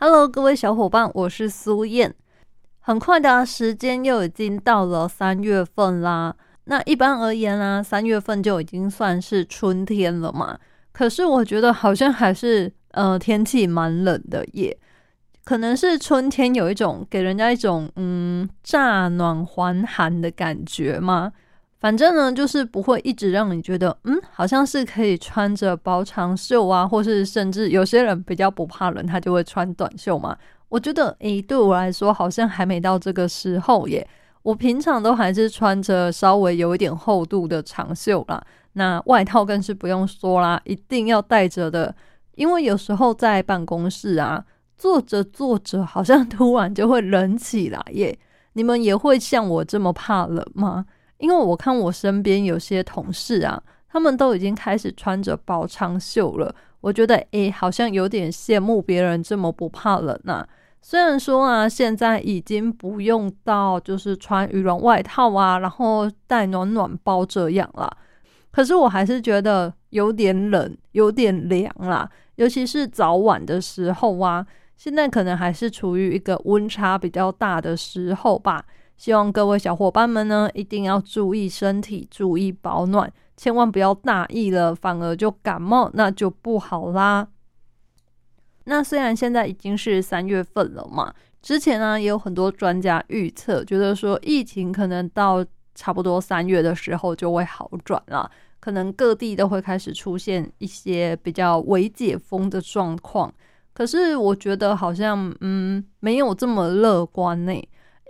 ？Hello，各位小伙伴，我是苏燕。很快的时间又已经到了三月份啦。那一般而言啊，三月份就已经算是春天了嘛。可是我觉得好像还是呃天气蛮冷的耶。可能是春天有一种给人家一种嗯乍暖还寒的感觉吗？反正呢，就是不会一直让你觉得，嗯，好像是可以穿着薄长袖啊，或是甚至有些人比较不怕冷，他就会穿短袖嘛。我觉得，诶，对我来说好像还没到这个时候耶。我平常都还是穿着稍微有一点厚度的长袖啦，那外套更是不用说啦，一定要带着的，因为有时候在办公室啊，坐着坐着，好像突然就会冷起来耶。你们也会像我这么怕冷吗？因为我看我身边有些同事啊，他们都已经开始穿着薄长袖了。我觉得，诶，好像有点羡慕别人这么不怕冷呐。虽然说啊，现在已经不用到就是穿羽绒外套啊，然后带暖暖包这样啦，可是我还是觉得有点冷，有点凉啦。尤其是早晚的时候啊，现在可能还是处于一个温差比较大的时候吧。希望各位小伙伴们呢，一定要注意身体，注意保暖，千万不要大意了，反而就感冒，那就不好啦。那虽然现在已经是三月份了嘛，之前呢也有很多专家预测，觉得说疫情可能到差不多三月的时候就会好转了，可能各地都会开始出现一些比较微解封的状况。可是我觉得好像嗯没有这么乐观呢。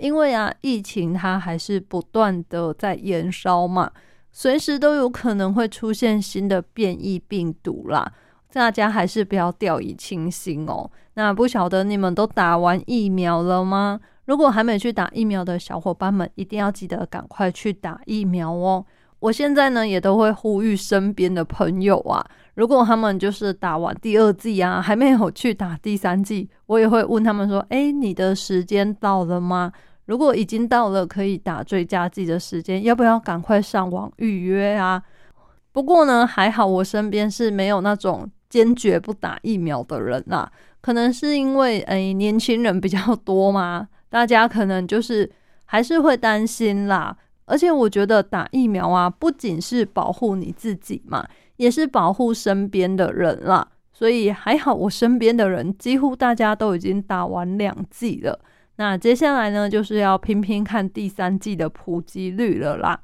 因为啊，疫情它还是不断的在延烧嘛，随时都有可能会出现新的变异病毒啦。大家还是不要掉以轻心哦。那不晓得你们都打完疫苗了吗？如果还没去打疫苗的小伙伴们，一定要记得赶快去打疫苗哦。我现在呢，也都会呼吁身边的朋友啊，如果他们就是打完第二剂啊，还没有去打第三剂，我也会问他们说：“哎，你的时间到了吗？”如果已经到了可以打追加剂的时间，要不要赶快上网预约啊？不过呢，还好我身边是没有那种坚决不打疫苗的人啦。可能是因为诶年轻人比较多嘛，大家可能就是还是会担心啦。而且我觉得打疫苗啊，不仅是保护你自己嘛，也是保护身边的人啦。所以还好我身边的人几乎大家都已经打完两剂了。那接下来呢，就是要拼拼看第三季的普及率了啦。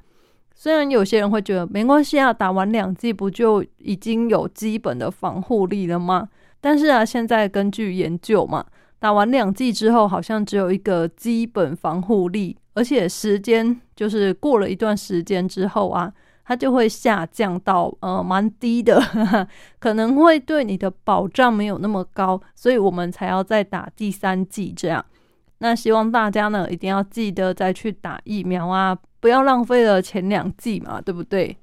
虽然有些人会觉得没关系啊，打完两季不就已经有基本的防护力了吗？但是啊，现在根据研究嘛，打完两季之后，好像只有一个基本防护力，而且时间就是过了一段时间之后啊，它就会下降到呃蛮低的，可能会对你的保障没有那么高，所以我们才要再打第三季这样。那希望大家呢，一定要记得再去打疫苗啊，不要浪费了前两剂嘛，对不对？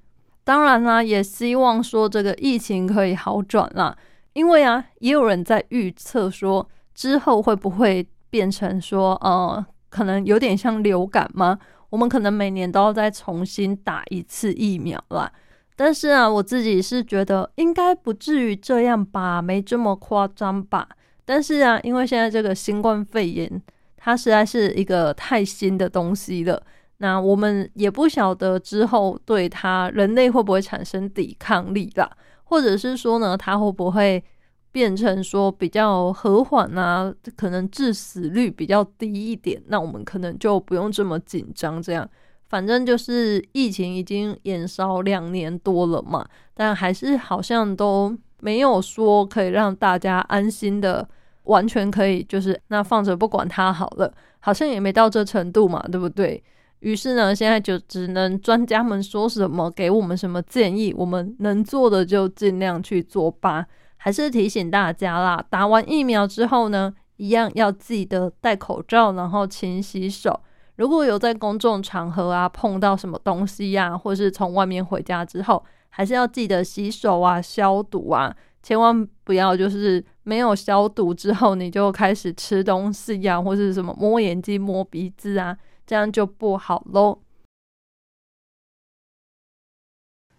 当然啦，也希望说这个疫情可以好转啦，因为啊，也有人在预测说之后会不会变成说，呃，可能有点像流感吗？我们可能每年都要再重新打一次疫苗啦。但是啊，我自己是觉得应该不至于这样吧，没这么夸张吧。但是啊，因为现在这个新冠肺炎。它实在是一个太新的东西了，那我们也不晓得之后对它人类会不会产生抵抗力啦，或者是说呢，它会不会变成说比较和缓啊，可能致死率比较低一点，那我们可能就不用这么紧张。这样，反正就是疫情已经延烧两年多了嘛，但还是好像都没有说可以让大家安心的。完全可以，就是那放着不管它好了，好像也没到这程度嘛，对不对？于是呢，现在就只能专家们说什么，给我们什么建议，我们能做的就尽量去做吧。还是提醒大家啦，打完疫苗之后呢，一样要记得戴口罩，然后勤洗手。如果有在公众场合啊碰到什么东西呀，或是从外面回家之后，还是要记得洗手啊、消毒啊，千万不要就是没有消毒之后你就开始吃东西呀，或是什么摸眼睛、摸鼻子啊，这样就不好喽。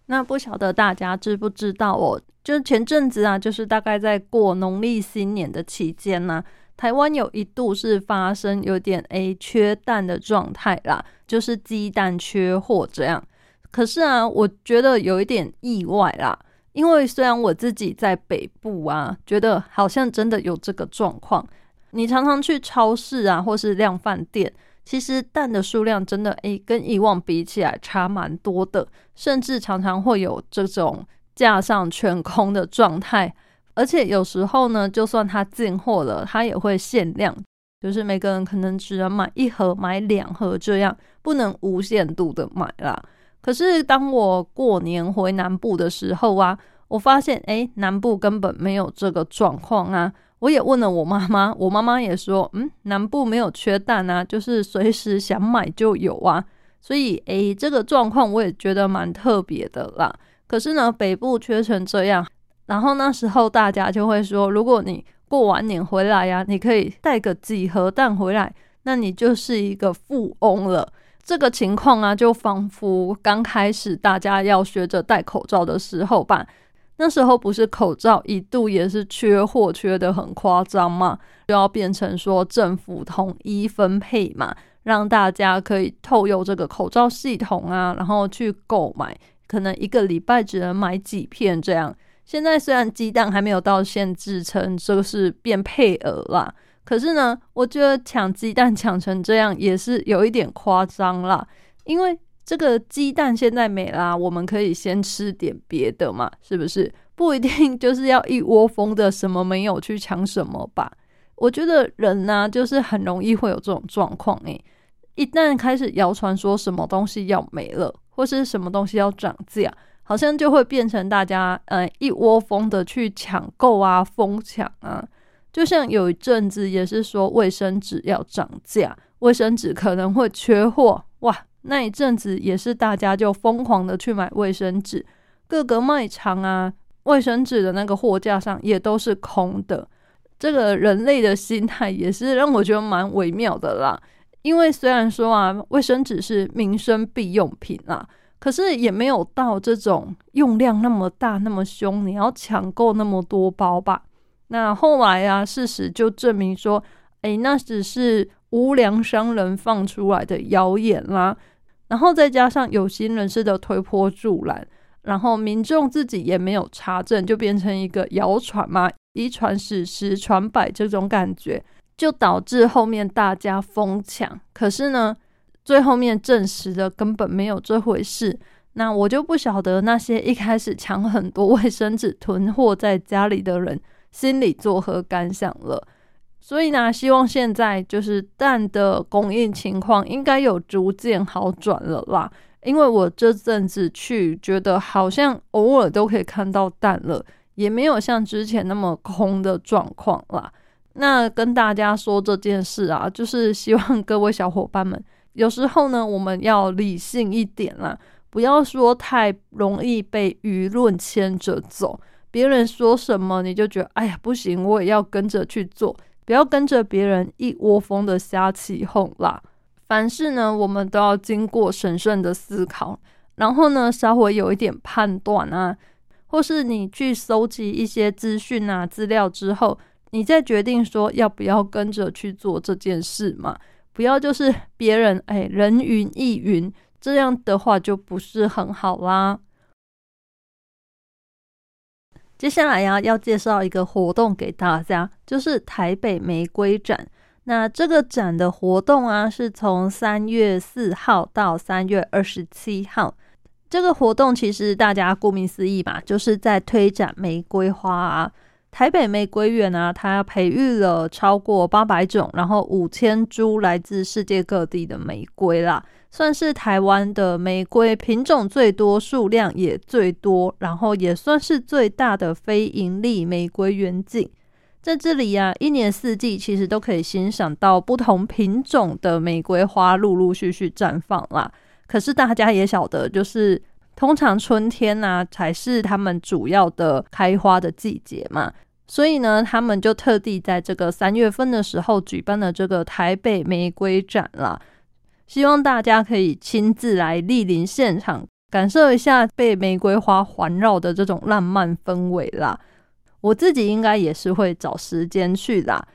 那不晓得大家知不知道哦？就前阵子啊，就是大概在过农历新年的期间呢。台湾有一度是发生有点诶缺蛋的状态啦，就是鸡蛋缺货这样。可是啊，我觉得有一点意外啦，因为虽然我自己在北部啊，觉得好像真的有这个状况。你常常去超市啊，或是量饭店，其实蛋的数量真的诶跟以往比起来差蛮多的，甚至常常会有这种架上全空的状态。而且有时候呢，就算他进货了，他也会限量，就是每个人可能只能买一盒、买两盒这样，不能无限度的买啦。可是当我过年回南部的时候啊，我发现诶，南部根本没有这个状况啊。我也问了我妈妈，我妈妈也说，嗯，南部没有缺蛋啊，就是随时想买就有啊。所以诶，这个状况我也觉得蛮特别的啦。可是呢，北部缺成这样。然后那时候大家就会说，如果你过完年回来呀，你可以带个几盒蛋回来，那你就是一个富翁了。这个情况啊，就仿佛刚开始大家要学着戴口罩的时候吧。那时候不是口罩一度也是缺货，缺的很夸张嘛，就要变成说政府统一分配嘛，让大家可以透用这个口罩系统啊，然后去购买，可能一个礼拜只能买几片这样。现在虽然鸡蛋还没有到限制成就是变配额啦，可是呢，我觉得抢鸡蛋抢成这样也是有一点夸张啦。因为这个鸡蛋现在没啦，我们可以先吃点别的嘛，是不是？不一定就是要一窝蜂的什么没有去抢什么吧。我觉得人呢，就是很容易会有这种状况诶，一旦开始谣传说什么东西要没了，或是什么东西要涨价。好像就会变成大家呃一窝蜂的去抢购啊，疯抢啊，就像有一阵子也是说卫生纸要涨价，卫生纸可能会缺货，哇，那一阵子也是大家就疯狂的去买卫生纸，各个卖场啊，卫生纸的那个货架上也都是空的。这个人类的心态也是让我觉得蛮微妙的啦，因为虽然说啊，卫生纸是民生必用品啊。可是也没有到这种用量那么大、那么凶，你要抢购那么多包吧？那后来啊，事实就证明说，哎，那只是无良商人放出来的谣言啦。然后再加上有心人士的推波助澜，然后民众自己也没有查证，就变成一个谣传嘛，一传十，十传百这种感觉，就导致后面大家疯抢。可是呢？最后面证实的根本没有这回事，那我就不晓得那些一开始抢很多卫生纸囤货在家里的人心里作何感想了。所以呢，希望现在就是蛋的供应情况应该有逐渐好转了啦。因为我这阵子去，觉得好像偶尔都可以看到蛋了，也没有像之前那么空的状况啦。那跟大家说这件事啊，就是希望各位小伙伴们。有时候呢，我们要理性一点啦，不要说太容易被舆论牵着走。别人说什么，你就觉得哎呀不行，我也要跟着去做，不要跟着别人一窝蜂的瞎起哄啦。凡事呢，我们都要经过审慎的思考，然后呢，稍微有一点判断啊，或是你去搜集一些资讯啊、资料之后，你再决定说要不要跟着去做这件事嘛。不要就是别人哎人云亦云，这样的话就不是很好啦。接下来呀，要介绍一个活动给大家，就是台北玫瑰展。那这个展的活动啊，是从三月四号到三月二十七号。这个活动其实大家顾名思义嘛，就是在推展玫瑰花啊。台北玫瑰园啊，它培育了超过八百种，然后五千株来自世界各地的玫瑰啦，算是台湾的玫瑰品种最多、数量也最多，然后也算是最大的非盈利玫瑰园景。在这里呀、一年四季其实都可以欣赏到不同品种的玫瑰花陆陆续续绽放啦。可是大家也晓得，就是通常春天呢、才是它们主要的开花的季节嘛。所以呢，他们就特地在这个三月份的时候举办了这个台北玫瑰展啦，希望大家可以亲自来莅临现场，感受一下被玫瑰花环绕的这种浪漫氛围啦。我自己应该也是会找时间去啦。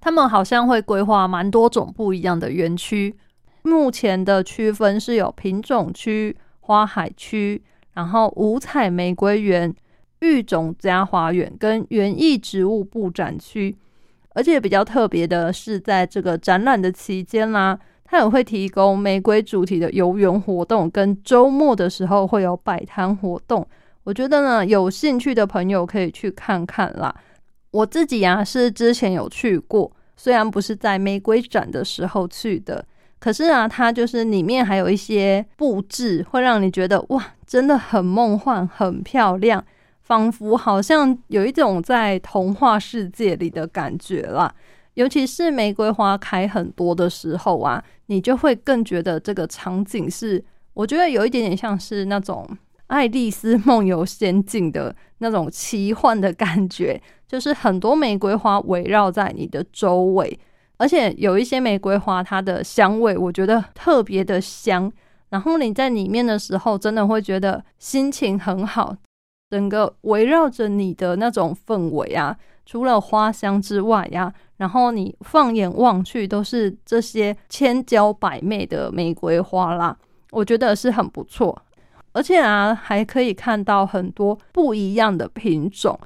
他们好像会规划蛮多种不一样的园区，目前的区分是有品种区、花海区，然后五彩玫瑰园、育种家花园跟园艺植物布展区。而且比较特别的是，在这个展览的期间啦、它也会提供玫瑰主题的游园活动，跟周末的时候会有摆摊活动。我觉得呢，有兴趣的朋友可以去看看啦。我自己呀、是之前有去过，虽然不是在玫瑰展的时候去的，可是啊，它就是里面还有一些布置，会让你觉得哇，真的很梦幻、很漂亮，仿佛好像有一种在童话世界里的感觉啦。尤其是玫瑰花开很多的时候啊，你就会更觉得这个场景是，我觉得有一点点像是那种《爱丽丝梦游仙境》的那种奇幻的感觉，就是很多玫瑰花围绕在你的周围，而且有一些玫瑰花它的香味，我觉得特别的香。然后你在里面的时候，真的会觉得心情很好，整个围绕着你的那种氛围啊，除了花香之外呀、然后你放眼望去都是这些千娇百媚的玫瑰花啦，我觉得是很不错。而且啊，还可以看到很多不一样的品种，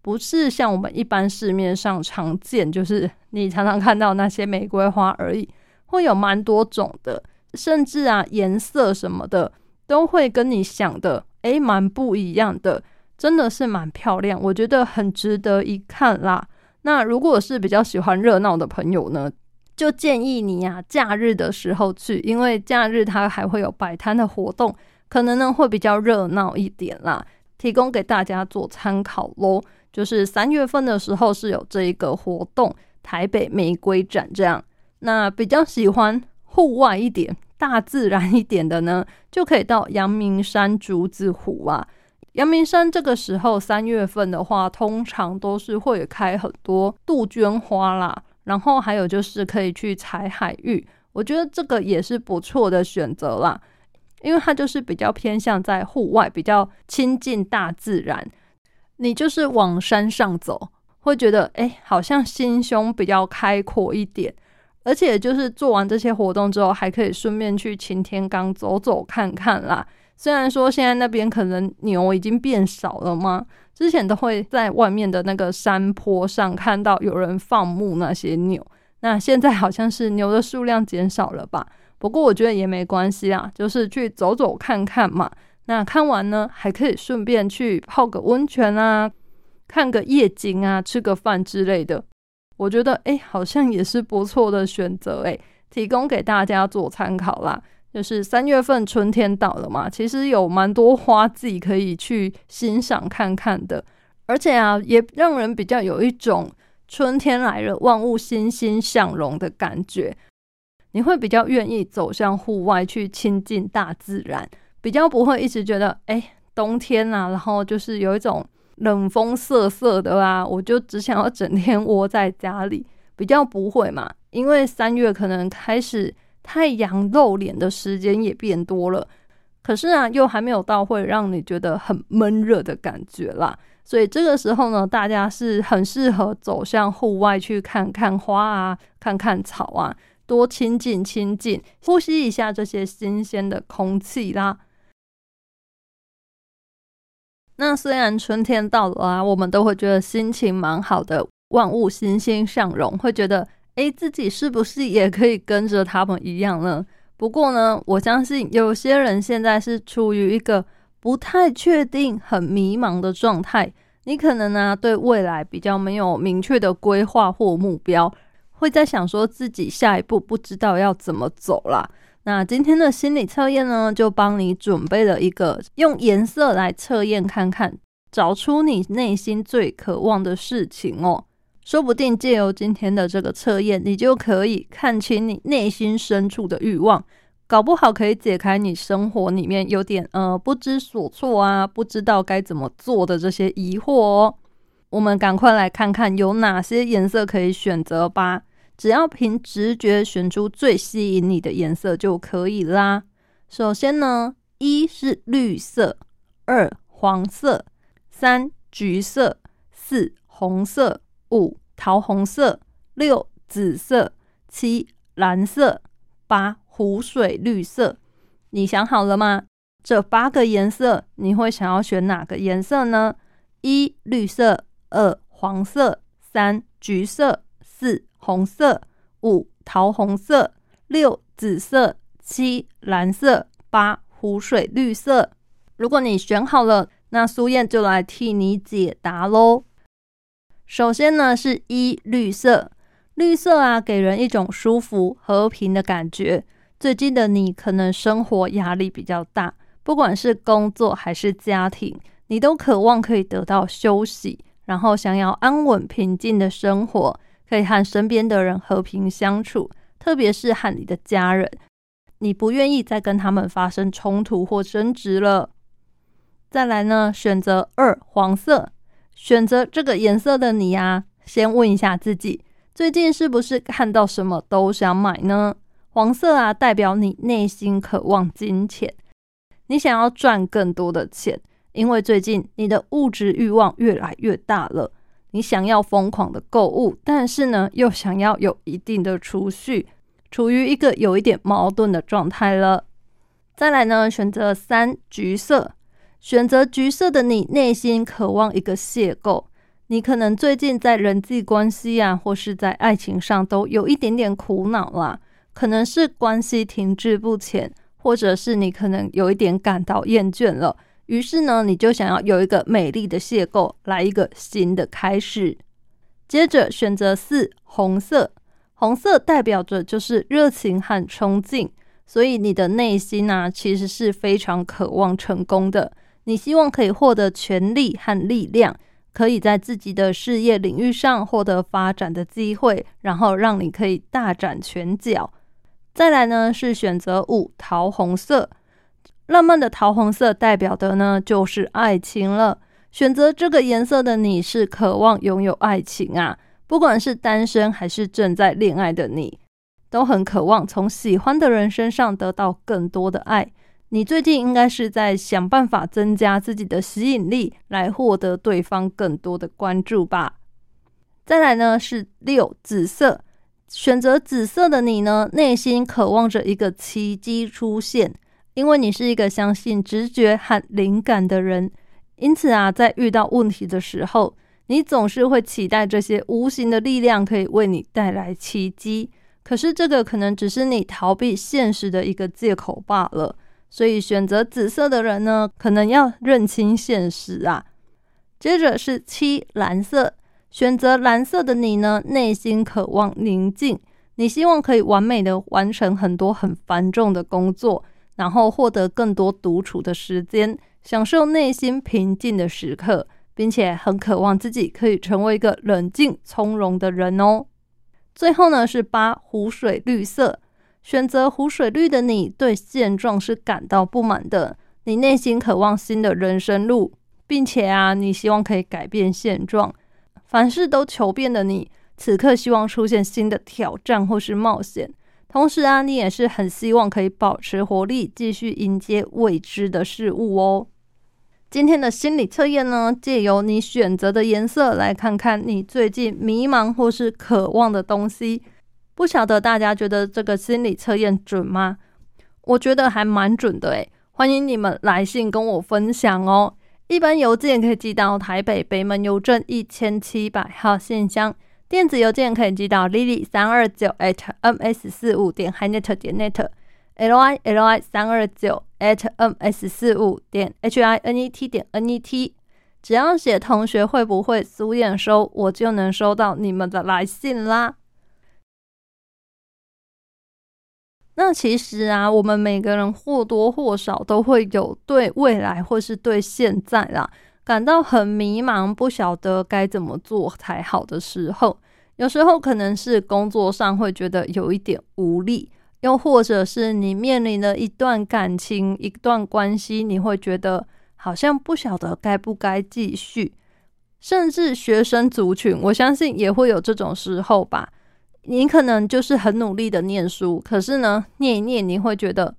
不是像我们一般市面上常见，就是你常常看到那些玫瑰花而已，会有蛮多种的，甚至啊颜色什么的都会跟你想的诶蛮不一样的，真的是蛮漂亮，我觉得很值得一看啦。那如果是比较喜欢热闹的朋友呢，就建议你呀、假日的时候去，因为假日它还会有摆摊的活动，可能呢会比较热闹一点啦，提供给大家做参考喽。就是三月份的时候是有这一个活动，台北玫瑰展这样。那比较喜欢户外一点、大自然一点的呢，就可以到阳明山竹子湖啊。阳明山这个时候三月份的话，通常都是会开很多杜鹃花啦，然后还有就是可以去采海芋，我觉得这个也是不错的选择啦，因为它就是比较偏向在户外，比较亲近大自然。你就是往山上走，会觉得哎、诶好像心胸比较开阔一点，而且就是做完这些活动之后，还可以顺便去擎天岗走走看看啦。虽然说现在那边可能牛已经变少了吗，之前都会在外面的那个山坡上看到有人放牧那些牛，那现在好像是牛的数量减少了吧？不过我觉得也没关系啊，就是去走走看看嘛。那看完呢，还可以顺便去泡个温泉啊，看个夜景啊，吃个饭之类的。我觉得哎、诶好像也是不错的选择哎，提供给大家做参考啦。就是三月份春天到了嘛，其实有蛮多花季可以去欣赏看看的，而且啊，也让人比较有一种春天来了，万物欣欣向荣的感觉。你会比较愿意走向户外去亲近大自然，比较不会一直觉得哎、冬天啊，然后就是有一种冷风瑟瑟的啊，我就只想要整天窝在家里，比较不会嘛，因为三月可能开始太阳露脸的时间也变多了，可是啊，又还没有到会让你觉得很闷热的感觉啦。所以这个时候呢，大家是很适合走向户外去看看花啊，看看草啊，多亲近亲近，呼吸一下这些新鲜的空气啦。那虽然春天到了啊，我们都会觉得心情蛮好的，万物欣欣向荣，会觉得诶，自己是不是也可以跟着他们一样呢？不过呢，我相信有些人现在是处于一个不太确定、很迷茫的状态。你可能呢、对未来比较没有明确的规划或目标，会在想说自己下一步不知道要怎么走啦。那今天的心理测验呢，就帮你准备了一个用颜色来测验看看，找出你内心最渴望的事情哦。说不定借由今天的这个测验，你就可以看清你内心深处的欲望，搞不好可以解开你生活里面有点呃不知所措啊，不知道该怎么做的这些疑惑哦。我们赶快来看看有哪些颜色可以选择吧。只要凭直觉选出最吸引你的颜色就可以啦。首先呢，一是绿色，二黄色，三橘色，四红色，五桃红色，六紫色，七蓝色，八湖水绿色。你想好了吗？这八个颜色你会想要选哪个颜色呢？一绿色，二黄色，三橘色，四。红色，五桃红色，六紫色，七蓝色，八湖水绿色。如果你选好了，那苏燕就来替你解答喽。首先呢，是一绿色，绿色啊，给人一种舒服、和平的感觉。最近的你可能生活压力比较大，不管是工作还是家庭，你都渴望可以得到休息，然后想要安稳平静的生活。可以和身边的人和平相处，特别是和你的家人，你不愿意再跟他们发生冲突或争执了。再来呢，选择二黄色，选择这个颜色的你啊，先问一下自己，最近是不是看到什么都想买呢？黄色啊，代表你内心渴望金钱，你想要赚更多的钱，因为最近你的物质欲望越来越大了。你想要疯狂的购物，但是呢，又想要有一定的储蓄，处于一个有一点矛盾的状态了。再来呢，选择三橘色，选择橘色的你，内心渴望一个邂逅。你可能最近在人际关系啊，或是在爱情上都有一点点苦恼啦，可能是关系停滞不前，或者是你可能有一点感到厌倦了。于是呢，你就想要有一个美丽的邂逅，来一个新的开始。接着选择四红色，红色代表着就是热情和冲劲，所以你的内心呢，其实是非常渴望成功的。你希望可以获得权力和力量，可以在自己的事业领域上获得发展的机会，然后让你可以大展拳脚。再来呢，是选择五桃红色。浪漫的桃红色代表的呢，就是爱情了。选择这个颜色的你是渴望拥有爱情啊，不管是单身还是正在恋爱的你，都很渴望从喜欢的人身上得到更多的爱。你最近应该是在想办法增加自己的吸引力，来获得对方更多的关注吧。再来呢是六紫色，选择紫色的你呢，内心渴望着一个奇迹出现。因为你是一个相信直觉和灵感的人，因此啊，在遇到问题的时候，你总是会期待这些无形的力量可以为你带来奇迹。可是这个可能只是你逃避现实的一个借口罢了。所以选择紫色的人呢，可能要认清现实啊。接着是七蓝色，选择蓝色的你呢，内心渴望宁静，你希望可以完美的完成很多很繁重的工作。然后获得更多独处的时间，享受内心平静的时刻，并且很渴望自己可以成为一个冷静从容的人哦。最后呢，是八湖水绿色，选择湖水绿的你，对现状是感到不满的，你内心渴望新的人生路，并且啊，你希望可以改变现状，凡事都求变的你，此刻希望出现新的挑战或是冒险。同时啊，你也是很希望可以保持活力，继续迎接未知的事物哦。今天的心理测验呢，借由你选择的颜色来看看你最近迷茫或是渴望的东西。不晓得大家觉得这个心理测验准吗？我觉得还蛮准的诶，欢迎你们来信跟我分享哦。一般邮件可以寄到台北北门邮政一千七百号信箱。电子邮件可以寄到 lily 三二九 at ms 四五点 hinet 点 net，l i l i 三二九 at ms 四五点 h i n e t 点 n e t，只要写同学会不会苏验收，我就能收到你们的来信啦。那其实啊，我们每个人或多或少都会有对未来或是对现在啦。感到很迷茫，不晓得该怎么做才好的时候，有时候可能是工作上会觉得有一点无力，又或者是你面临了一段感情、一段关系，你会觉得好像不晓得该不该继续。甚至学生族群，我相信也会有这种时候吧。你可能就是很努力的念书，可是呢，念一念你会觉得，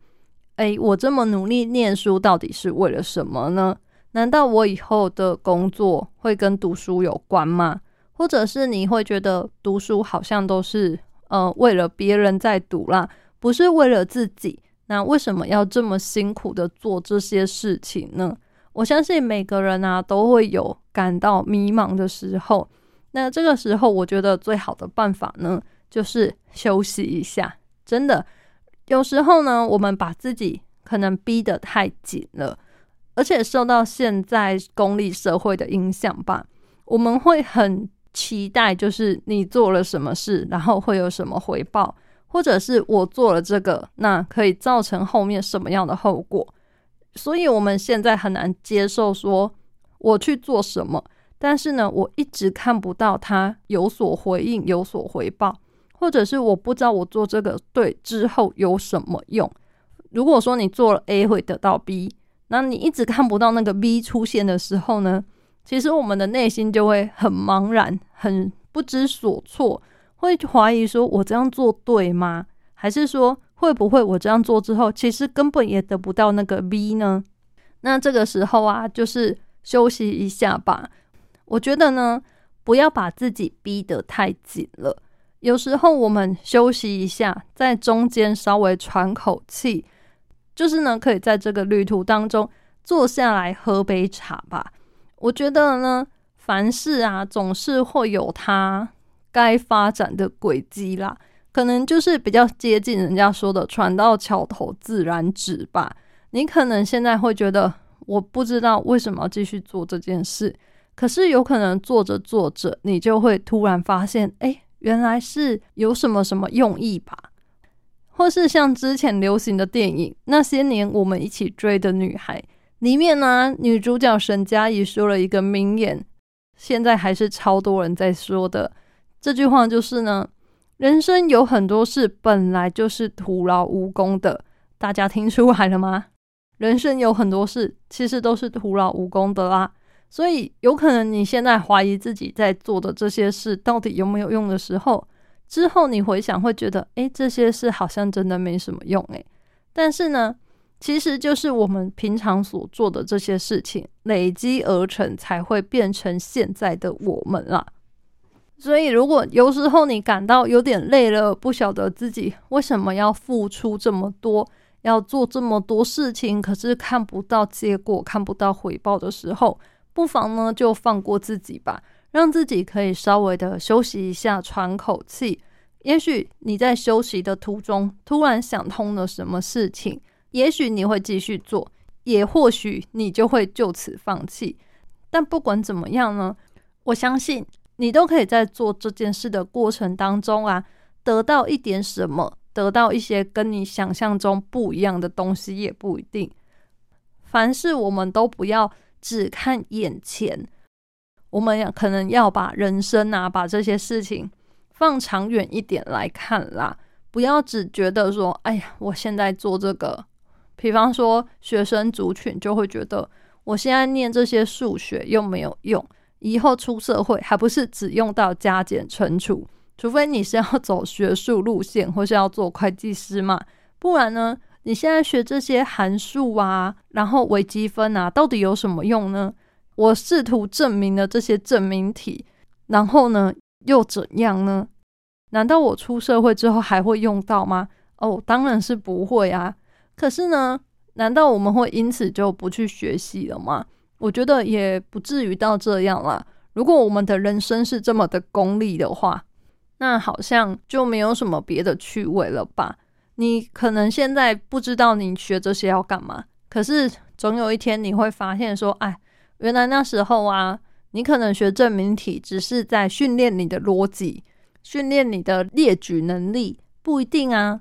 哎，我这么努力念书到底是为了什么呢？难道我以后的工作会跟读书有关吗？或者是你会觉得读书好像都是呃为了别人在读啦，不是为了自己？那为什么要这么辛苦的做这些事情呢？我相信每个人啊都会有感到迷茫的时候。那这个时候，我觉得最好的办法呢？就是休息一下，真的，有时候呢，我们把自己可能逼得太紧了，而且受到现在功利社会的影响吧，我们会很期待，就是你做了什么事，然后会有什么回报，或者是我做了这个，那可以造成后面什么样的后果，所以我们现在很难接受说我去做什么，但是呢，我一直看不到他有所回应，有所回报。或者是我不知道我做这个对之后有什么用。如果说你做了 A 会得到 B，那你一直看不到那个 V 出现的时候呢？其实我们的内心就会很茫然，很不知所措，会怀疑说我这样做对吗？还是说会不会我这样做之后，其实根本也得不到那个 V 呢？那这个时候啊，就是休息一下吧。我觉得呢，不要把自己逼得太紧了。有时候我们休息一下，在中间稍微喘口气，就是呢，可以在这个旅途当中坐下来喝杯茶吧。我觉得呢，凡事啊，总是会有它该发展的轨迹啦。可能就是比较接近人家说的“船到桥头自然直”吧。你可能现在会觉得，我不知道为什么要继续做这件事，可是有可能做着做着，你就会突然发现，哎。原来是有什么什么用意吧，或是像之前流行的电影《那些年我们一起追的女孩》里面呢，女主角沈佳宜说了一个名言，现在还是超多人在说的。这句话就是呢，人生有很多事本来就是徒劳无功的，大家听出来了吗？人生有很多事其实都是徒劳无功的啦。所以，有可能你现在怀疑自己在做的这些事到底有没有用的时候，之后你回想会觉得，诶，这些事好像真的没什么用，诶。但是呢，其实就是我们平常所做的这些事情累积而成，才会变成现在的我们啦。所以，如果有时候你感到有点累了，不晓得自己为什么要付出这么多，要做这么多事情，可是看不到结果，看不到回报的时候，不妨呢，就放过自己吧，让自己可以稍微的休息一下，喘口气。也许你在休息的途中突然想通了什么事情，也许你会继续做，也或许你就会就此放弃。但不管怎么样呢，我相信你都可以在做这件事的过程当中啊，得到一点什么，得到一些跟你想象中不一样的东西，也不一定。凡事我们都不要。只看眼前，我们可能要把人生啊，把这些事情放长远一点来看啦。不要只觉得说，哎呀，我现在做这个，比方说学生族群就会觉得，我现在念这些数学又没有用，以后出社会还不是只用到加减乘除？除非你是要走学术路线，或是要做会计师嘛，不然呢？你现在学这些函数啊，然后微积分啊，到底有什么用呢？我试图证明了这些证明题，然后呢，又怎样呢？难道我出社会之后还会用到吗？哦，当然是不会啊。可是呢，难道我们会因此就不去学习了吗？我觉得也不至于到这样啦。如果我们的人生是这么的功利的话，那好像就没有什么别的趣味了吧。你可能现在不知道你学这些要干嘛，可是总有一天你会发现说，哎，原来那时候啊，你可能学证明题只是在训练你的逻辑，训练你的列举能力，不一定啊。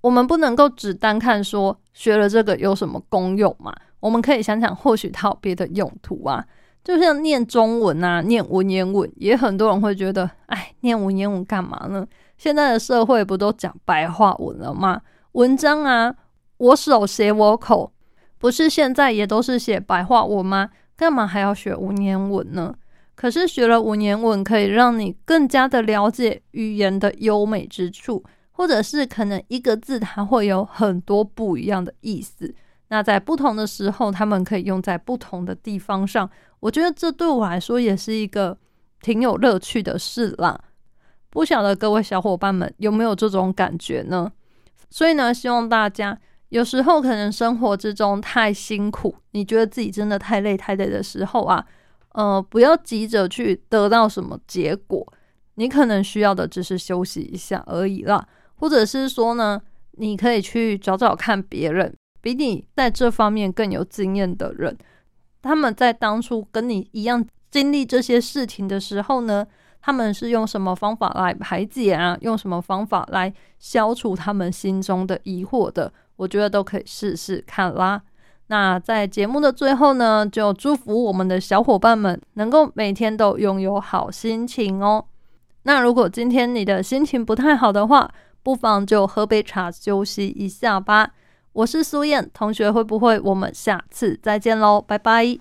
我们不能够只单看说学了这个有什么功用嘛？我们可以想想，或许它有别的用途啊。就像念中文啊，念文言文，也很多人会觉得，哎，念文言文干嘛呢？现在的社会不都讲白话文了吗？文章啊，我手写我口，不是现在也都是写白话文吗？干嘛还要学文言文呢？可是学了文言文，可以让你更加的了解语言的优美之处，或者是可能一个字它会有很多不一样的意思。那在不同的时候，他们可以用在不同的地方上。我觉得这对我来说也是一个挺有乐趣的事啦。不晓得各位小伙伴们有没有这种感觉呢？所以呢，希望大家有时候可能生活之中太辛苦，你觉得自己真的太累太累的时候啊，呃，不要急着去得到什么结果，你可能需要的只是休息一下而已啦。或者是说呢，你可以去找找看别人比你在这方面更有经验的人。他们在当初跟你一样经历这些事情的时候呢，他们是用什么方法来排解啊？用什么方法来消除他们心中的疑惑的？我觉得都可以试试看啦。那在节目的最后呢，就祝福我们的小伙伴们能够每天都拥有好心情哦。那如果今天你的心情不太好的话，不妨就喝杯茶休息一下吧。我是苏燕同学，会不会我们下次再见喽？拜拜。